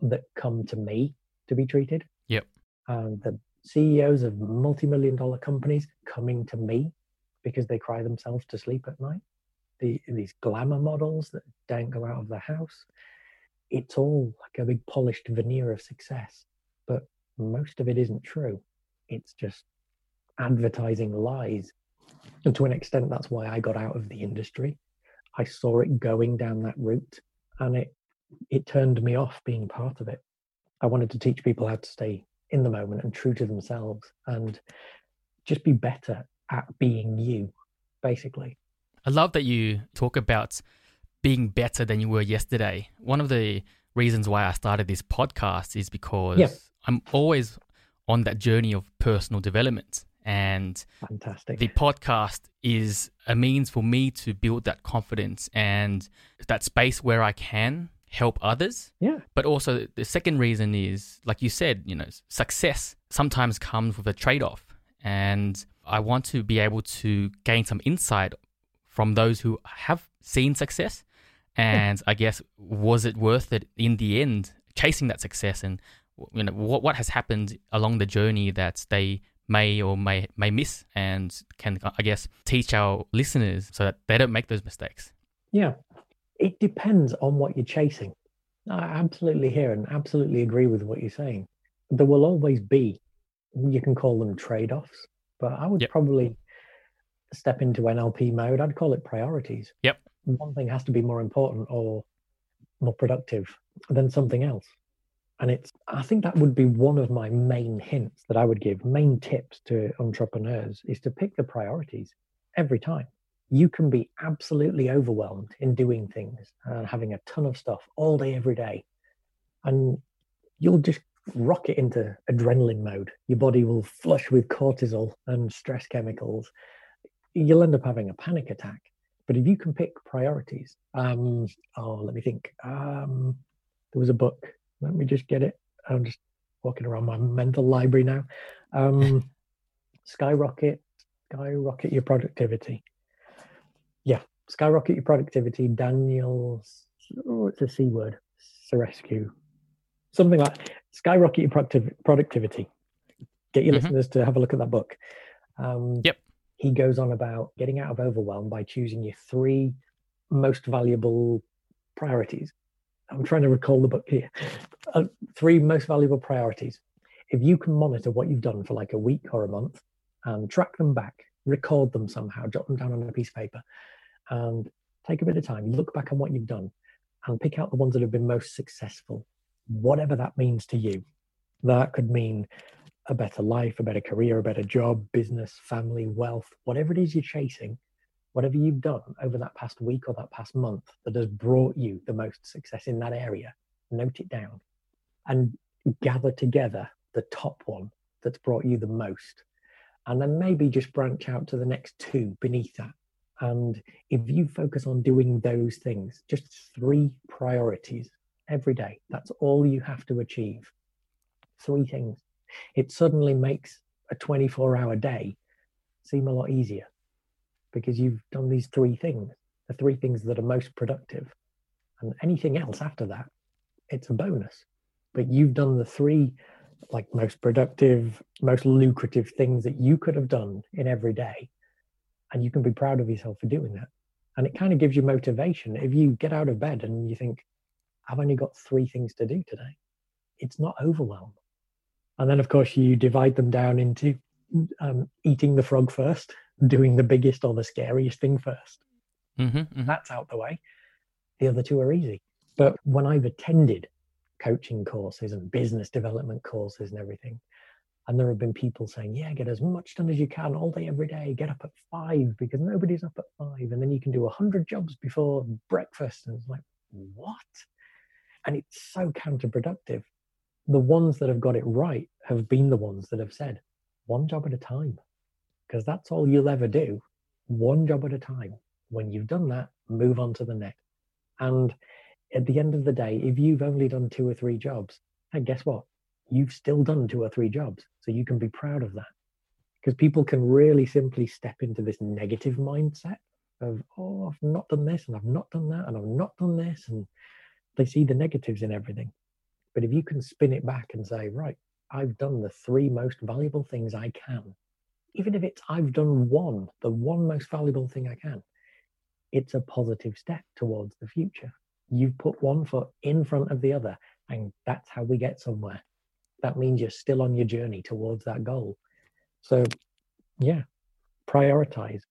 that come to me to be treated yep and the ceos of multi-million dollar companies coming to me because they cry themselves to sleep at night the, these glamour models that don't go out of the house. It's all like a big polished veneer of success, but most of it isn't true. It's just advertising lies. And to an extent, that's why I got out of the industry. I saw it going down that route and it it turned me off being part of it. I wanted to teach people how to stay in the moment and true to themselves and just be better at being you, basically. I love that you talk about being better than you were yesterday. One of the reasons why I started this podcast is because yeah. I'm always on that journey of personal development. And fantastic. The podcast is a means for me to build that confidence and that space where I can help others. Yeah. But also the second reason is like you said, you know, success sometimes comes with a trade-off. And I want to be able to gain some insight from those who have seen success. And I guess was it worth it in the end chasing that success and you know what what has happened along the journey that they may or may may miss and can I guess teach our listeners so that they don't make those mistakes. Yeah. It depends on what you're chasing. I absolutely hear and absolutely agree with what you're saying. There will always be you can call them trade-offs, but I would yep. probably step into NLP mode, I'd call it priorities. Yep. One thing has to be more important or more productive than something else. And it's, I think that would be one of my main hints that I would give, main tips to entrepreneurs is to pick the priorities every time. You can be absolutely overwhelmed in doing things and having a ton of stuff all day, every day. And you'll just rocket into adrenaline mode. Your body will flush with cortisol and stress chemicals. You'll end up having a panic attack. But if you can pick priorities, um, oh, let me think. Um, there was a book. Let me just get it. I'm just walking around my mental library now. Um, (laughs) skyrocket, skyrocket your productivity. Skyrocket your productivity. Daniel, oh, it's a C word, Rescue, something like skyrocket your productiv- productivity. Get your mm-hmm. listeners to have a look at that book. Um, yep. He goes on about getting out of overwhelm by choosing your three most valuable priorities. I'm trying to recall the book here. Uh, three most valuable priorities. If you can monitor what you've done for like a week or a month and track them back, record them somehow, jot them down on a piece of paper, and take a bit of time, look back on what you've done, and pick out the ones that have been most successful, whatever that means to you. That could mean a better life, a better career, a better job, business, family, wealth, whatever it is you're chasing, whatever you've done over that past week or that past month that has brought you the most success in that area, note it down and gather together the top one that's brought you the most. And then maybe just branch out to the next two beneath that and if you focus on doing those things, just three priorities every day, that's all you have to achieve. Three things. It suddenly makes a 24 hour day seem a lot easier because you've done these three things, the three things that are most productive. And anything else after that, it's a bonus. But you've done the three like most productive, most lucrative things that you could have done in every day and you can be proud of yourself for doing that. And it kind of gives you motivation. If you get out of bed and you think i've only got three things to do today it's not overwhelmed and then of course you divide them down into um, eating the frog first doing the biggest or the scariest thing 1st mm-hmm, mm-hmm. that's out the way. The other two are easy. But when i've attended coaching courses and business development courses and everything and there have been people saying, yeah, get as much done as you can all day, every day. Get up at five because nobody's up at five. And then you can do 100 jobs before breakfast. And it's like, what? And it's so counterproductive. The ones that have got it right have been the ones that have said, one job at a time, because that's all you'll ever do. One job at a time. When you've done that, move on to the next. And at the end of the day, if you've only done two or three jobs, and guess what? You've still done two or three jobs. So you can be proud of that. Because people can really simply step into this negative mindset of, oh, I've not done this and I've not done that and I've not done this. And they see the negatives in everything. But if you can spin it back and say, right, I've done the three most valuable things I can, even if it's I've done one, the one most valuable thing I can, it's a positive step towards the future. You've put one foot in front of the other, and that's how we get somewhere that means you're still on your journey towards that goal. So, yeah, prioritize.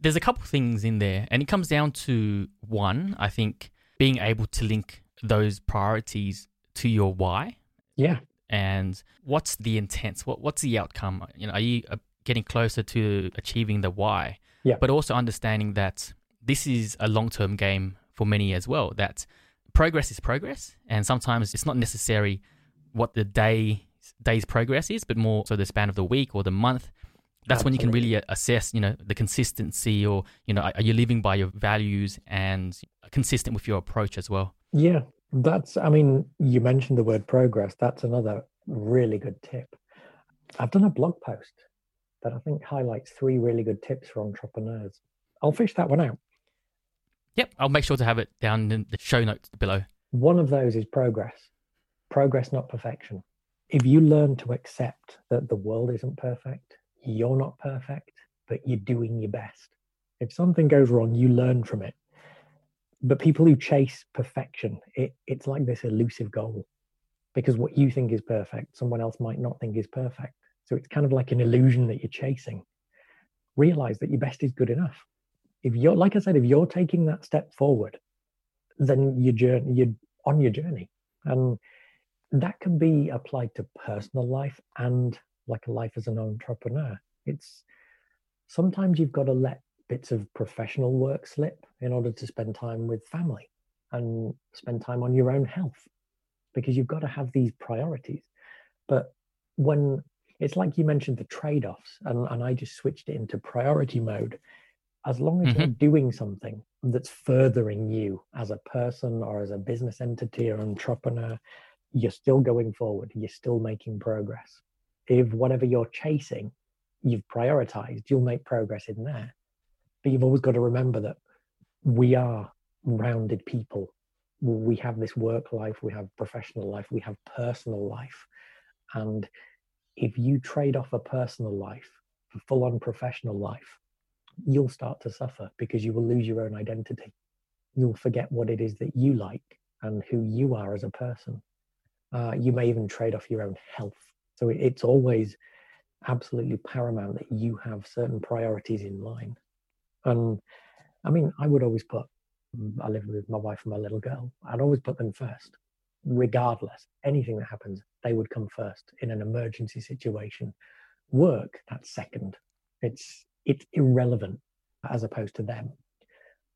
There's a couple things in there, and it comes down to one, I think, being able to link those priorities to your why. Yeah. And what's the intent? What What's the outcome? You know, are you uh, getting closer to achieving the why? Yeah. But also understanding that this is a long term game for many as well. That progress is progress, and sometimes it's not necessary what the day day's progress is, but more so the span of the week or the month. That's Absolutely. when you can really assess, you know, the consistency or, you know, are you living by your values and consistent with your approach as well? Yeah, that's, I mean, you mentioned the word progress. That's another really good tip. I've done a blog post that I think highlights three really good tips for entrepreneurs. I'll fish that one out. Yep, I'll make sure to have it down in the show notes below. One of those is progress progress, not perfection. If you learn to accept that the world isn't perfect, you're not perfect, but you're doing your best. If something goes wrong, you learn from it. But people who chase perfection, it, it's like this elusive goal because what you think is perfect, someone else might not think is perfect. So it's kind of like an illusion that you're chasing. Realize that your best is good enough. If you're, like I said, if you're taking that step forward, then your journey, you're on your journey. And that can be applied to personal life and like a life as an entrepreneur. It's sometimes you've got to let bits of professional work slip in order to spend time with family and spend time on your own health because you've got to have these priorities. But when it's like you mentioned the trade offs, and, and I just switched it into priority mode. As long as mm-hmm. you're doing something that's furthering you as a person or as a business entity or entrepreneur, you're still going forward, you're still making progress. If whatever you're chasing, you've prioritized, you'll make progress in there. But you've always got to remember that we are rounded people. We have this work life, we have professional life, we have personal life. And if you trade off a personal life for full on professional life, you'll start to suffer because you will lose your own identity. You'll forget what it is that you like and who you are as a person. Uh, you may even trade off your own health. So it's always absolutely paramount that you have certain priorities in line. And I mean, I would always put, I live with my wife and my little girl, I'd always put them first, regardless. Anything that happens, they would come first in an emergency situation. Work, that's second. It's it's irrelevant as opposed to them.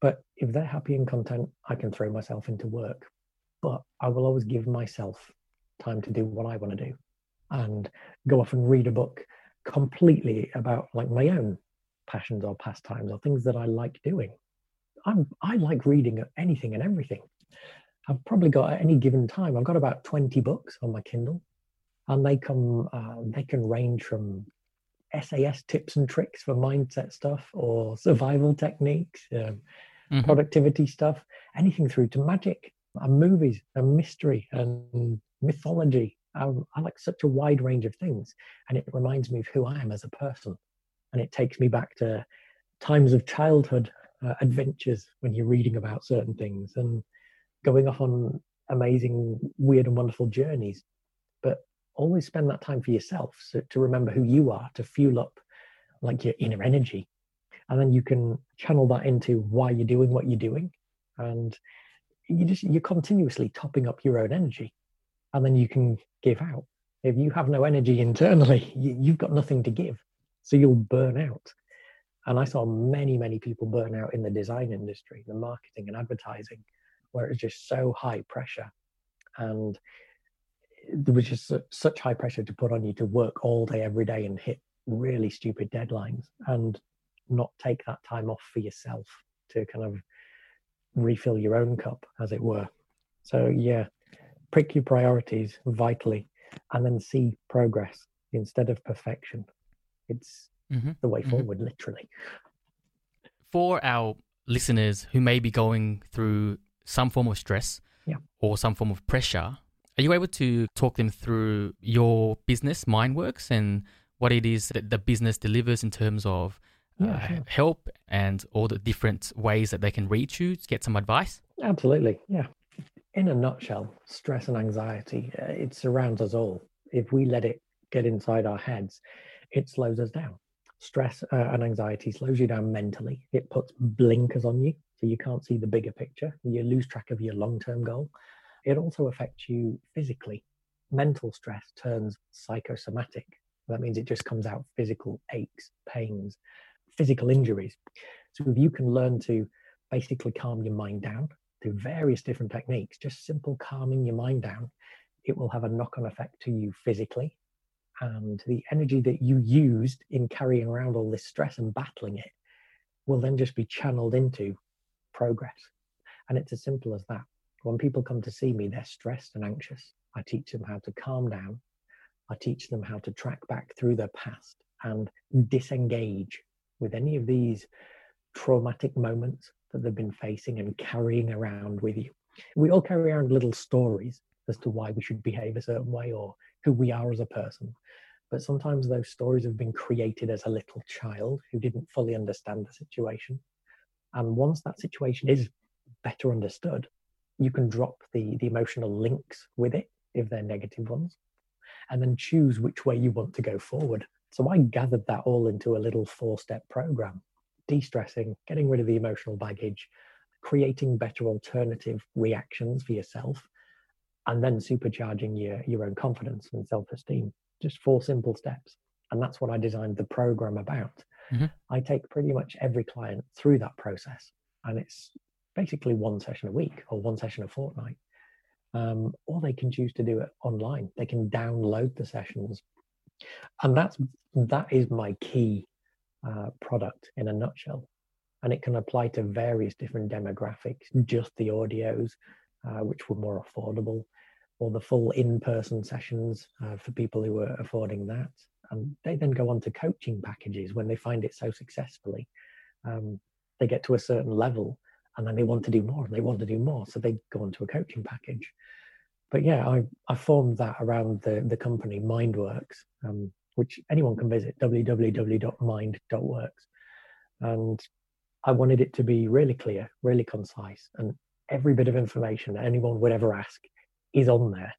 But if they're happy and content, I can throw myself into work. But I will always give myself time to do what I want to do and go off and read a book completely about like my own passions or pastimes or things that I like doing. I'm I like reading anything and everything. I've probably got at any given time, I've got about 20 books on my Kindle, and they come uh, they can range from SAS tips and tricks for mindset stuff or survival techniques, um, mm-hmm. productivity stuff, anything through to magic and movies and mystery and mythology. I, I like such a wide range of things, and it reminds me of who I am as a person, and it takes me back to times of childhood uh, adventures when you're reading about certain things and going off on amazing, weird, and wonderful journeys. But always spend that time for yourself so to remember who you are, to fuel up like your inner energy. And then you can channel that into why you're doing what you're doing. And you just you're continuously topping up your own energy. And then you can give out. If you have no energy internally, (laughs) you, you've got nothing to give. So you'll burn out. And I saw many, many people burn out in the design industry, the marketing and advertising, where it's just so high pressure. And there was just such high pressure to put on you to work all day every day and hit really stupid deadlines and not take that time off for yourself to kind of refill your own cup as it were so yeah prick your priorities vitally and then see progress instead of perfection it's mm-hmm. the way mm-hmm. forward literally for our listeners who may be going through some form of stress yeah. or some form of pressure are you able to talk them through your business, Mynd Works, and what it is that the business delivers in terms of uh, sure. help and all the different ways that they can reach you to get some advice? Absolutely. Yeah. In a nutshell, stress and anxiety, uh, it surrounds us all. If we let it get inside our heads, it slows us down. Stress uh, and anxiety slows you down mentally. It puts blinkers on you, so you can't see the bigger picture. You lose track of your long term goal it also affects you physically. Mental stress turns psychosomatic. That means it just comes out physical aches, pains, physical injuries. So if you can learn to basically calm your mind down through various different techniques, just simple calming your mind down, it will have a knock on effect to you physically. And the energy that you used in carrying around all this stress and battling it will then just be channeled into progress. And it's as simple as that. When people come to see me, they're stressed and anxious. I teach them how to calm down. I teach them how to track back through their past and disengage with any of these traumatic moments that they've been facing and carrying around with you. We all carry around little stories as to why we should behave a certain way or who we are as a person. But sometimes those stories have been created as a little child who didn't fully understand the situation. And once that situation is better understood, you can drop the, the emotional links with it if they're negative ones, and then choose which way you want to go forward. So I gathered that all into a little four step program de stressing, getting rid of the emotional baggage, creating better alternative reactions for yourself, and then supercharging your, your own confidence and self esteem. Just four simple steps. And that's what I designed the program about. Mm-hmm. I take pretty much every client through that process, and it's basically one session a week or one session a fortnight. Um, or they can choose to do it online. They can download the sessions, and that's that is my key uh, product in a nutshell. And it can apply to various different demographics. Just the audios, uh, which were more affordable, or the full in-person sessions uh, for people who were affording that. And they then go on to coaching packages when they find it so successfully. Um, they get to a certain level and then they want to do more and they want to do more. So they go on to a coaching package. But yeah, I, I formed that around the, the company Mynd Works, um, which anyone can visit www.mind.works. And I wanted it to be really clear, really concise, and every bit of information that anyone would ever ask is on there.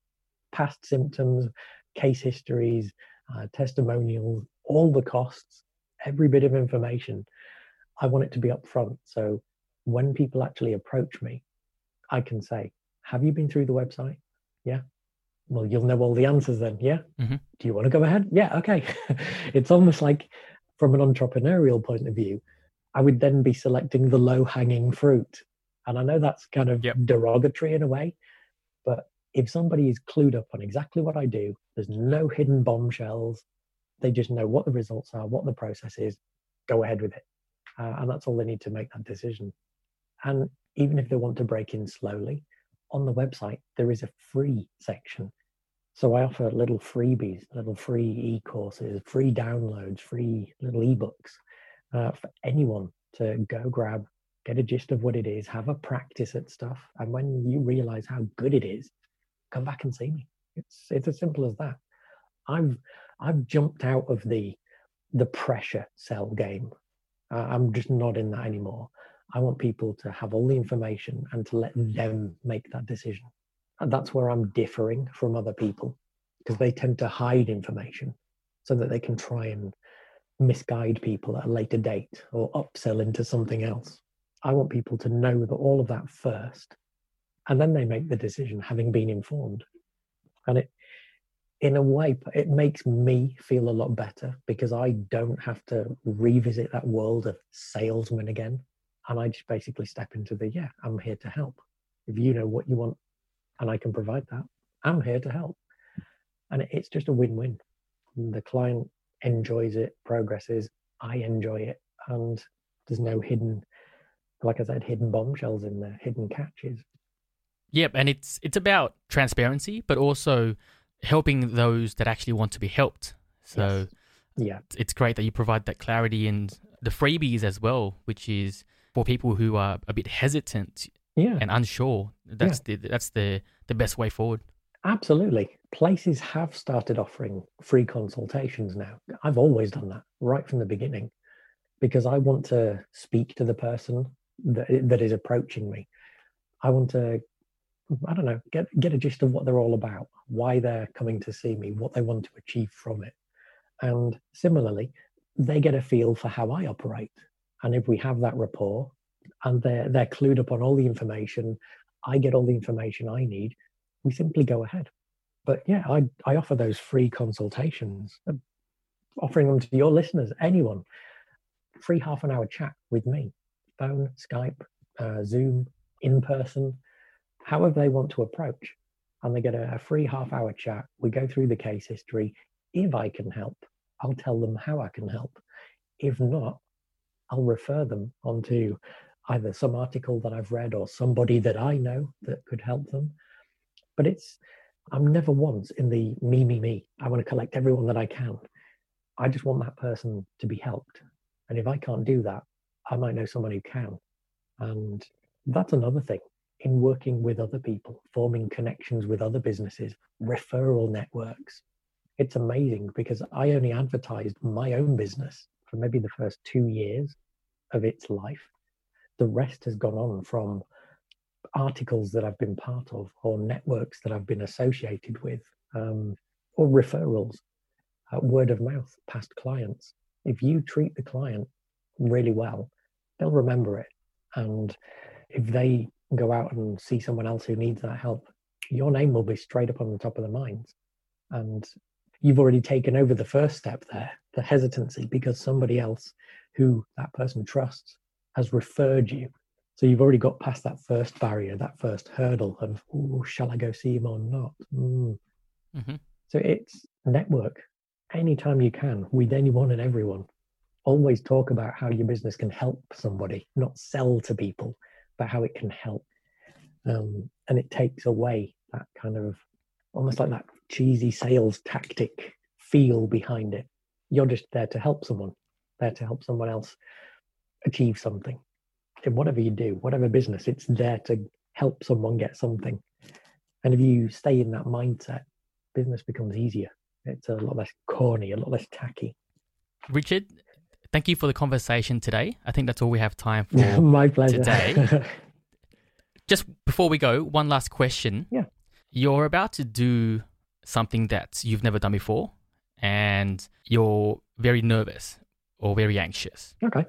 Past symptoms, case histories, uh, testimonials, all the costs, every bit of information. I want it to be upfront. So when people actually approach me, I can say, Have you been through the website? Yeah. Well, you'll know all the answers then. Yeah. Mm-hmm. Do you want to go ahead? Yeah. Okay. (laughs) it's almost like from an entrepreneurial point of view, I would then be selecting the low hanging fruit. And I know that's kind of yep. derogatory in a way, but if somebody is clued up on exactly what I do, there's no hidden bombshells, they just know what the results are, what the process is, go ahead with it. Uh, and that's all they need to make that decision. And even if they want to break in slowly, on the website, there is a free section. So I offer little freebies, little free e courses, free downloads, free little ebooks uh, for anyone to go grab, get a gist of what it is, have a practice at stuff. And when you realize how good it is, come back and see me. It's it's as simple as that. I've I've jumped out of the the pressure sell game. Uh, I'm just not in that anymore. I want people to have all the information and to let mm. them make that decision. And that's where I'm differing from other people because they tend to hide information so that they can try and misguide people at a later date or upsell into something else. I want people to know that all of that first and then they make the decision having been informed. And it in a way it makes me feel a lot better because I don't have to revisit that world of salesman again and I just basically step into the yeah, I'm here to help. If you know what you want and I can provide that, I'm here to help. And it's just a win-win. The client enjoys it, progresses, I enjoy it, and there's no hidden, like I said, hidden bombshells in there, hidden catches. Yep, and it's it's about transparency, but also helping those that actually want to be helped. So yes. yeah, it's great that you provide that clarity and the freebies as well, which is for people who are a bit hesitant yeah. and unsure. That's yeah. the that's the the best way forward. Absolutely. Places have started offering free consultations now. I've always done that right from the beginning because I want to speak to the person that, that is approaching me. I want to, I don't know, get, get a gist of what they're all about, why they're coming to see me, what they want to achieve from it. And similarly, they get a feel for how I operate. And if we have that rapport and they're, they're clued up on all the information, I get all the information I need, we simply go ahead. But yeah, I, I offer those free consultations, uh, offering them to your listeners, anyone, free half an hour chat with me, phone, Skype, uh, Zoom, in person, however they want to approach. And they get a, a free half hour chat. We go through the case history. If I can help, I'll tell them how I can help. If not, I'll refer them onto either some article that I've read or somebody that I know that could help them. But it's, I'm never once in the me, me, me. I want to collect everyone that I can. I just want that person to be helped. And if I can't do that, I might know someone who can. And that's another thing in working with other people, forming connections with other businesses, referral networks. It's amazing because I only advertised my own business for maybe the first two years of its life. The rest has gone on from articles that I've been part of, or networks that I've been associated with, um, or referrals, uh, word of mouth, past clients. If you treat the client really well, they'll remember it. And if they go out and see someone else who needs that help, your name will be straight up on the top of the minds. And you've already taken over the first step there the hesitancy because somebody else who that person trusts has referred you. So you've already got past that first barrier, that first hurdle of, oh, shall I go see him or not? Mm. Mm-hmm. So it's network anytime you can with anyone and everyone. Always talk about how your business can help somebody, not sell to people, but how it can help. Um, and it takes away that kind of almost like that cheesy sales tactic feel behind it. You're just there to help someone, there to help someone else achieve something. In whatever you do, whatever business, it's there to help someone get something. And if you stay in that mindset, business becomes easier. It's a lot less corny, a lot less tacky. Richard, thank you for the conversation today. I think that's all we have time (laughs) for. My pleasure. Today. (laughs) Just before we go, one last question. Yeah. You're about to do something that you've never done before and you're very nervous or very anxious. Okay.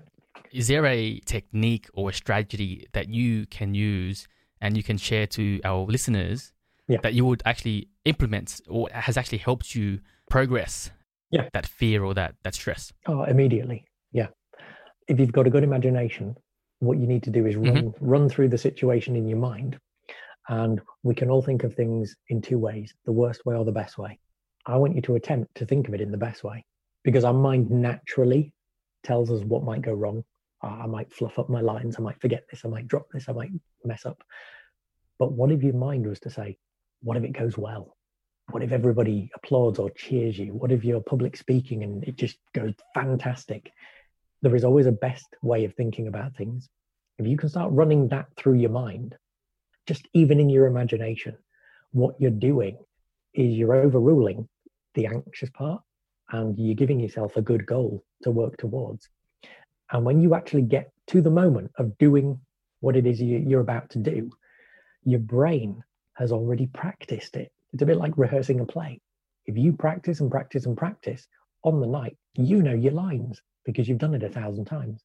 Is there a technique or a strategy that you can use and you can share to our listeners yeah. that you would actually implement or has actually helped you progress yeah. that fear or that, that stress? Oh, immediately. Yeah. If you've got a good imagination, what you need to do is run mm-hmm. run through the situation in your mind. And we can all think of things in two ways, the worst way or the best way. I want you to attempt to think of it in the best way because our mind naturally tells us what might go wrong. I might fluff up my lines, I might forget this, I might drop this, I might mess up. But what if your mind was to say, what if it goes well? What if everybody applauds or cheers you? What if you're public speaking and it just goes fantastic? There is always a best way of thinking about things. If you can start running that through your mind, just even in your imagination, what you're doing is you're overruling the anxious part and you're giving yourself a good goal to work towards. And when you actually get to the moment of doing what it is you're about to do, your brain has already practiced it. It's a bit like rehearsing a play. If you practice and practice and practice on the night, you know your lines because you've done it a thousand times.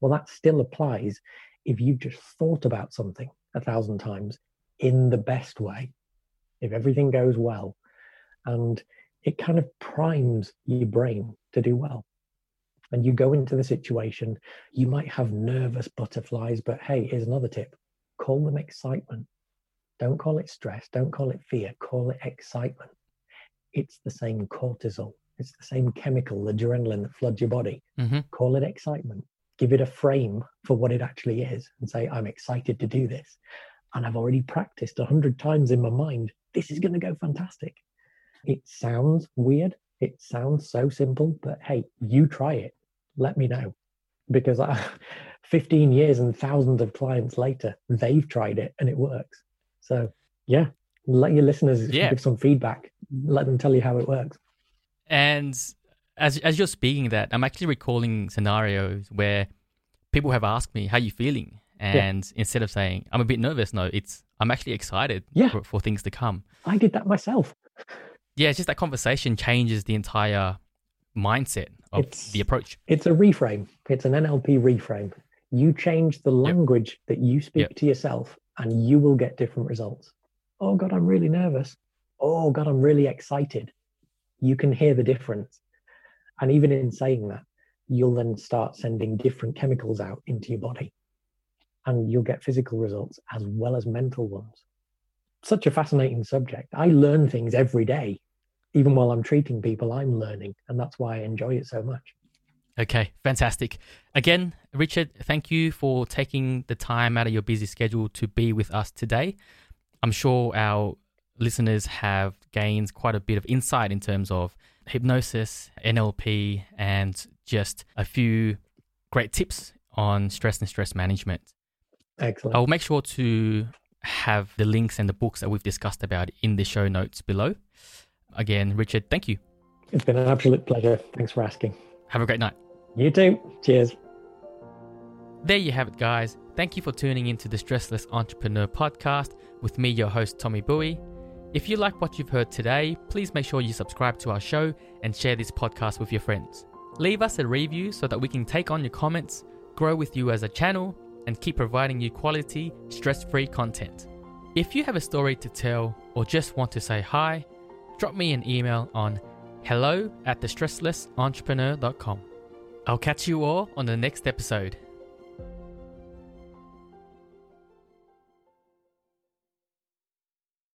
Well, that still applies if you've just thought about something a thousand times in the best way, if everything goes well. And it kind of primes your brain to do well. And you go into the situation, you might have nervous butterflies, but hey, here's another tip call them excitement. Don't call it stress, don't call it fear, call it excitement. It's the same cortisol, it's the same chemical, the adrenaline that floods your body. Mm-hmm. Call it excitement. Give it a frame for what it actually is and say, I'm excited to do this. And I've already practiced a hundred times in my mind. This is going to go fantastic. It sounds weird. It sounds so simple, but hey, you try it. Let me know. Because I, (laughs) 15 years and thousands of clients later, they've tried it and it works. So, yeah, let your listeners yeah. give some feedback. Let them tell you how it works. And as as you're speaking that, I'm actually recalling scenarios where people have asked me, "How are you feeling?" And yeah. instead of saying, "I'm a bit nervous," no, it's I'm actually excited yeah. for, for things to come. I did that myself (laughs) yeah, it's just that conversation changes the entire mindset of it's, the approach. It's a reframe. It's an NLP reframe. You change the language yep. that you speak yep. to yourself, and you will get different results. Oh God, I'm really nervous. Oh God, I'm really excited. You can hear the difference. And even in saying that, you'll then start sending different chemicals out into your body. And you'll get physical results as well as mental ones such a fascinating subject. I learn things every day. Even while I'm treating people, I'm learning. And that's why I enjoy it so much. Okay, fantastic. Again, Richard, thank you for taking the time out of your busy schedule to be with us today. I'm sure our listeners have gained quite a bit of insight in terms of hypnosis, NLP, and just a few great tips on stress and stress management. Excellent. I'll make sure to have the links and the books that we've discussed about in the show notes below. Again, Richard, thank you. It's been an absolute pleasure. Thanks for asking. Have a great night. You too. Cheers. There you have it, guys. Thank you for tuning into the Stressless Entrepreneur podcast with me, your host, Tommy Bowie. If you like what you've heard today, please make sure you subscribe to our show and share this podcast with your friends. Leave us a review so that we can take on your comments, grow with you as a channel, and keep providing you quality, stress free content. If you have a story to tell or just want to say hi, drop me an email on hello at thestresslessentrepreneur.com. I'll catch you all on the next episode.